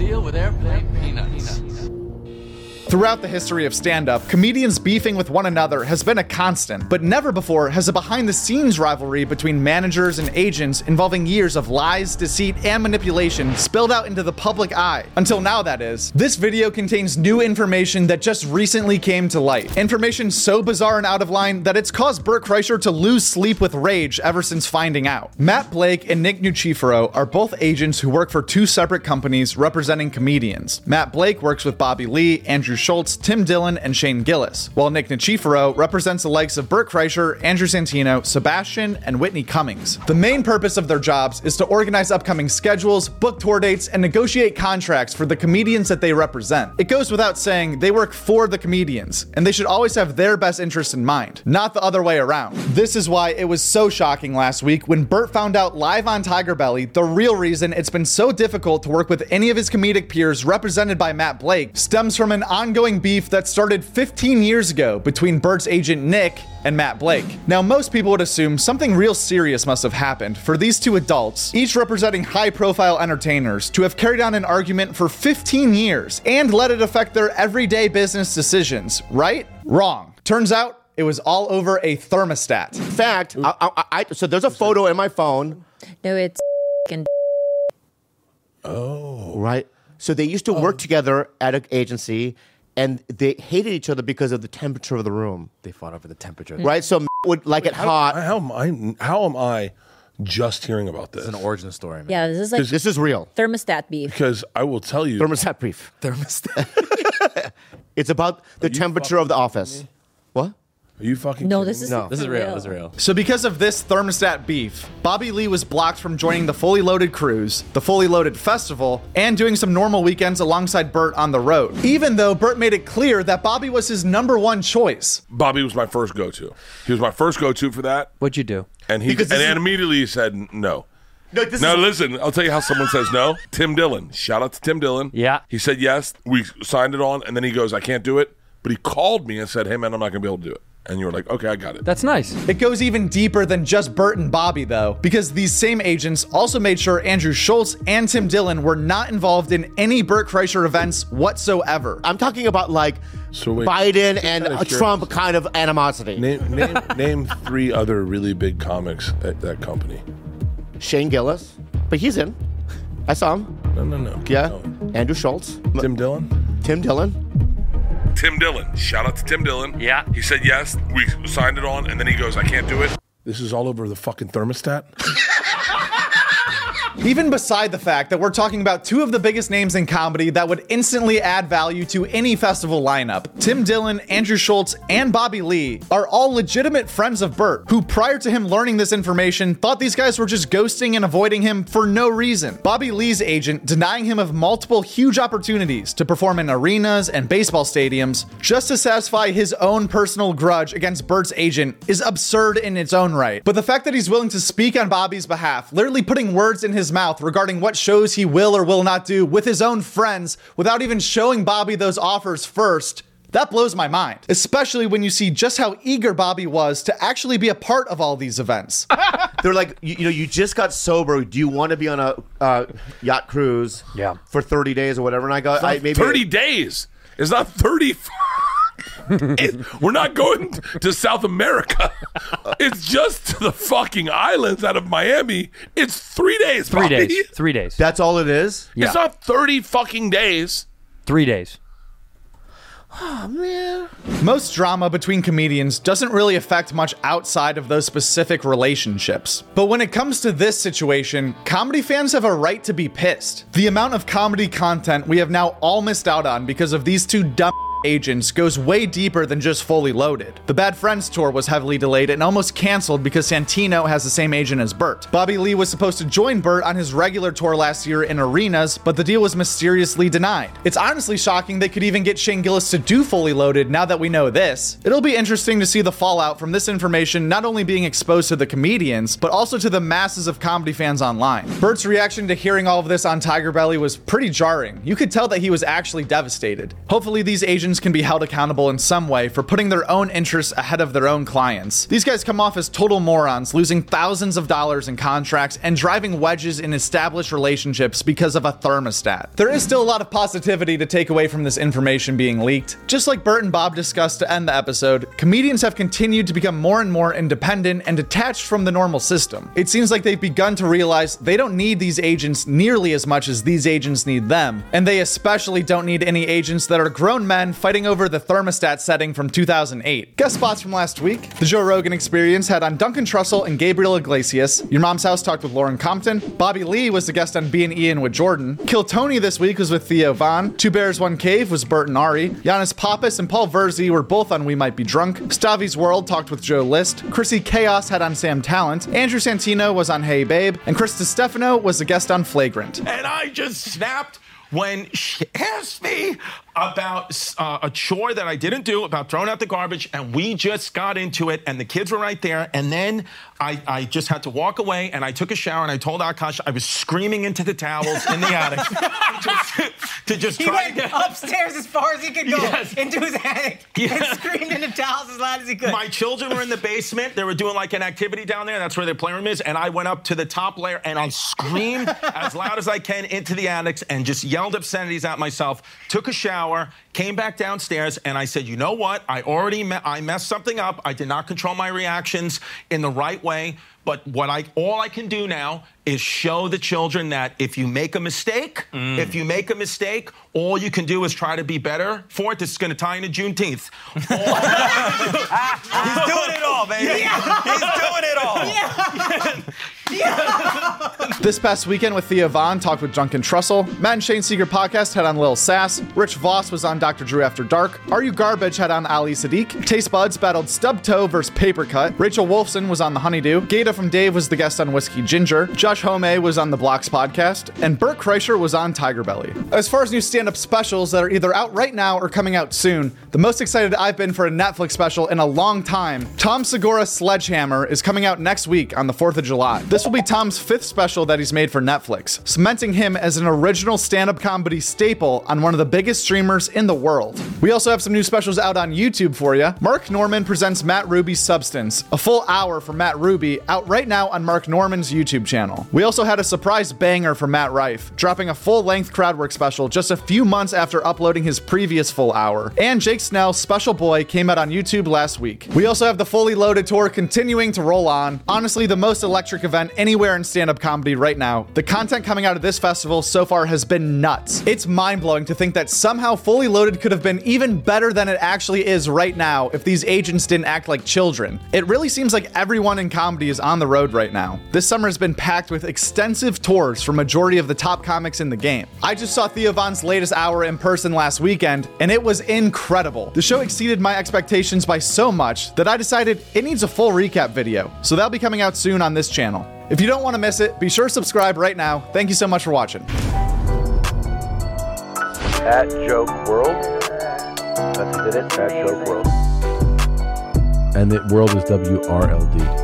deal with airplane peanuts. Throughout the history of stand up, comedians beefing with one another has been a constant, but never before has a behind the scenes rivalry between managers and agents involving years of lies, deceit, and manipulation spilled out into the public eye. Until now, that is. This video contains new information that just recently came to light. Information so bizarre and out of line that it's caused Bert Kreischer to lose sleep with rage ever since finding out. Matt Blake and Nick Nuciforo are both agents who work for two separate companies representing comedians. Matt Blake works with Bobby Lee, Andrew Schulz, Tim Dillon, and Shane Gillis, while Nick Nuciforo represents the likes of Bert Kreischer, Andrew Santino, Sebastian, and Whitney Cummings. The main purpose of their jobs is to organize upcoming schedules, book tour dates, and negotiate contracts for the comedians that they represent. It goes without saying they work for the comedians, and they should always have their best interests in mind, not the other way around. This is why it was so shocking last week when Bert found out live on Tiger Belly the real reason it's been so difficult to work with any of his comedic peers represented by Matt Blake stems from an ongoing beef that started 15 years ago between Bert's agent Nick and Matt Blake. Now, most people would assume something real serious must have happened for these two adults, each representing high profile entertainers, to have carried on an argument for 15 years and let it affect their everyday business decisions, right? Wrong. Turns out it was all over a thermostat. In fact, I, I, I, so there's a photo in my phone, No, it's and right? So they used to work oh. together at an agency, and they hated each other because of the temperature of the room, They fought over the temperature. Mm. right? So would like it hot. How am I? How am I just hearing about this? It's an origin story, man. yeah, this is like This is real. thermostat beef. Because I will tell you, Thermostat brief. Thermostat. It's about the temperature of the office. What? Are you fucking? No, kidding this me? is No. This is real. This is real. So, because of this thermostat beef, Bobby Lee was blocked from joining the Fully Loaded Cruise, the Fully Loaded Festival, and doing some normal weekends alongside Bert on the road. Even though Burt made it clear that Bobby was his number one choice. Bobby was my first go-to. He was my first go-to for that, What'd you do? and he Because and this is- immediately he said no. No, this Now is listen, I'll tell you how someone says no. Tim Dillon. Shout out to Tim Dillon. Yeah. He said yes. We signed it on, and then he goes, "I can't do it." But he called me and said, "Hey man, I'm not gonna be able to do it." And you were like, "Okay, I got it." That's nice. It goes even deeper than just Bert and Bobby, though, because these same agents also made sure Andrew Schulz and Tim Dillon were not involved in any Bert Kreischer events whatsoever. I'm talking about like So wait, Biden and outta uh, Trump kind of animosity. Name name name three other really big comics at that company. Shane Gillis, but he's in. I saw him. No, no, no. Yeah. No. Andrew Schulz, Tim Dillon. Tim Dillon. Tim Dillon. Shout out to Tim Dillon. Yeah. He said yes. We signed it on, and then he goes, "I can't do it." This is all over the fucking thermostat. Even beside the fact that we're talking about two of the biggest names in comedy that would instantly add value to any festival lineup, Tim Dillon, Andrew Schulz, and Bobby Lee are all legitimate friends of Bert, who prior to him learning this information thought these guys were just ghosting and avoiding him for no reason. Bobby Lee's agent denying him of multiple huge opportunities to perform in arenas and baseball stadiums just to satisfy his own personal grudge against Bert's agent is absurd in its own right. But the fact that he's willing to speak on Bobby's behalf, literally putting words in his mouth regarding what shows he will or will not do with his own friends without even showing Bobby those offers first. That blows my mind, especially when you see just how eager Bobby was to actually be a part of all these events. They're like, you, you know, you just got sober. Do you want to be on a uh, yacht cruise? Yeah. For 30 days or whatever. And I go, I maybe Thirty days. It's not thirty. It- we're not going to South America. It's just to the fucking islands out of Miami. It's three days. Three Bobby. days. Three days. That's all it is. yeah. It's not thirty fucking days. Three days. Oh, Most drama between comedians doesn't really affect much outside of those specific relationships. But when it comes to this situation, comedy fans have a right to be pissed. The amount of comedy content we have now all missed out on because of these two dumb agents goes way deeper than just fully loaded. The Bad Friends tour was heavily delayed and almost canceled because Santino has the same agent as Bert. Bobby Lee was supposed to join Bert on his regular tour last year in arenas, but the deal was mysteriously denied. It's honestly shocking they could even get Shane Gillis to do fully loaded now that we know this. It'll be interesting to see the fallout from this information not only being exposed to the comedians, but also to the masses of comedy fans online. Bert's reaction to hearing all of this on Tiger Belly was pretty jarring. You could tell that he was actually devastated. Hopefully, these agents agents can be held accountable in some way for putting their own interests ahead of their own clients. These guys come off as total morons, losing thousands of dollars in contracts and driving wedges in established relationships because of a thermostat. There is still a lot of positivity to take away from this information being leaked. Just like Bert and Bob discussed to end the episode, comedians have continued to become more and more independent and detached from the normal system. It seems like they've begun to realize they don't need these agents nearly as much as these agents need them, and they especially don't need any agents that are grown men fighting over the thermostat setting from 2008. Guest spots from last week The Joe Rogan Experience had on Duncan Trussell and Gabriel Iglesias. Your Mom's House talked with Lauren Compton. Bobby Lee was the guest on B and Ian with Jordan. Kill Tony this week was with Theo Von. Two Bears One Cave was Bert and Ari. Giannis Pappas and Paul Verzi were both on We Might Be Drunk. Stavvy's World talked with Joe List. Chrissy Chaos had on Sam Tallent. Andrew Santino was on Hey Babe. And Chris Stefano was the guest on Flagrant. And I just snapped when she asked me about uh, a chore that I didn't do, about throwing out the garbage, and we just got into it, and the kids were right there. And then I, I just had to walk away, and I took a shower, and I told Akaash I was screaming into the towels in the attic to just, to just He try went to upstairs as far as he could go Yes. into his attic Yeah. and screamed into towels as loud as he could. My children were in the basement. They were doing like an activity down there. That's where their playroom is. And I went up to the top layer and I screamed as loud as I can into the attics and just yelled obscenities at myself. Took a shower, came back downstairs, and I said, "You know what? I already me- I messed something up. I did not control my reactions in the right way." But what I all I can do now is show the children that if you make a mistake, mm. if you make a mistake, all you can do is try to be better for it. This is going to tie into Juneteenth. He's doing it all, baby. He's doing it all. This past weekend with Theo Von talked with Duncan Trussell. Matt and Shane's Secret podcast had on Lil Sass. Rich Voss was on Dr. Drew After Dark. Are You Garbage had on Ali Siddiq. Taste Buds battled Stub Toe versus Paper Cut. Rachel Wolfson was on The Honeydew. Gata from Dave was the guest on Whiskey Ginger. Josh Homme was on the Blocks podcast. And Bert Kreischer was on Tiger Belly. As far as new stand up specials that are either out right now or coming out soon, the most excited I've been for a Netflix special in a long time, Tom Segura Sledgehammer is coming out next week on the 4th of July. This will be Tom's fifth special that he's made for Netflix, cementing him as an original stand up comedy staple on one of the biggest streamers in the world. We also have some new specials out on YouTube for you. Mark Normand presents Matt Ruby's Substance, a full hour for Matt Ruby, out right now on Mark Normand's YouTube channel. We also had a surprise banger for Matt Rife, dropping a full length crowdwork special just a few months after uploading his previous full hour. And Jake Snell's Special Boy came out on YouTube last week. We also have the Fully Loaded Tour continuing to roll on. Honestly, the most electric event anywhere in stand up comedy right now. The content coming out of this festival so far has been nuts. It's mind blowing to think that somehow Fully Loaded could have been even better than it actually is right now if these agents didn't act like children. It really seems like everyone in comedy is on the road right now. This summer has been packed with extensive tours for majority of the top comics in the game. I just saw Theo Von's latest hour in person last weekend, and it was incredible. The show exceeded my expectations by so much that I decided it needs a full recap video. So that'll be coming out soon on this channel. If you don't want to miss it, be sure to subscribe right now. Thank you so much for watching. at Joke World. That's it at Joke World. And the world is W R L D.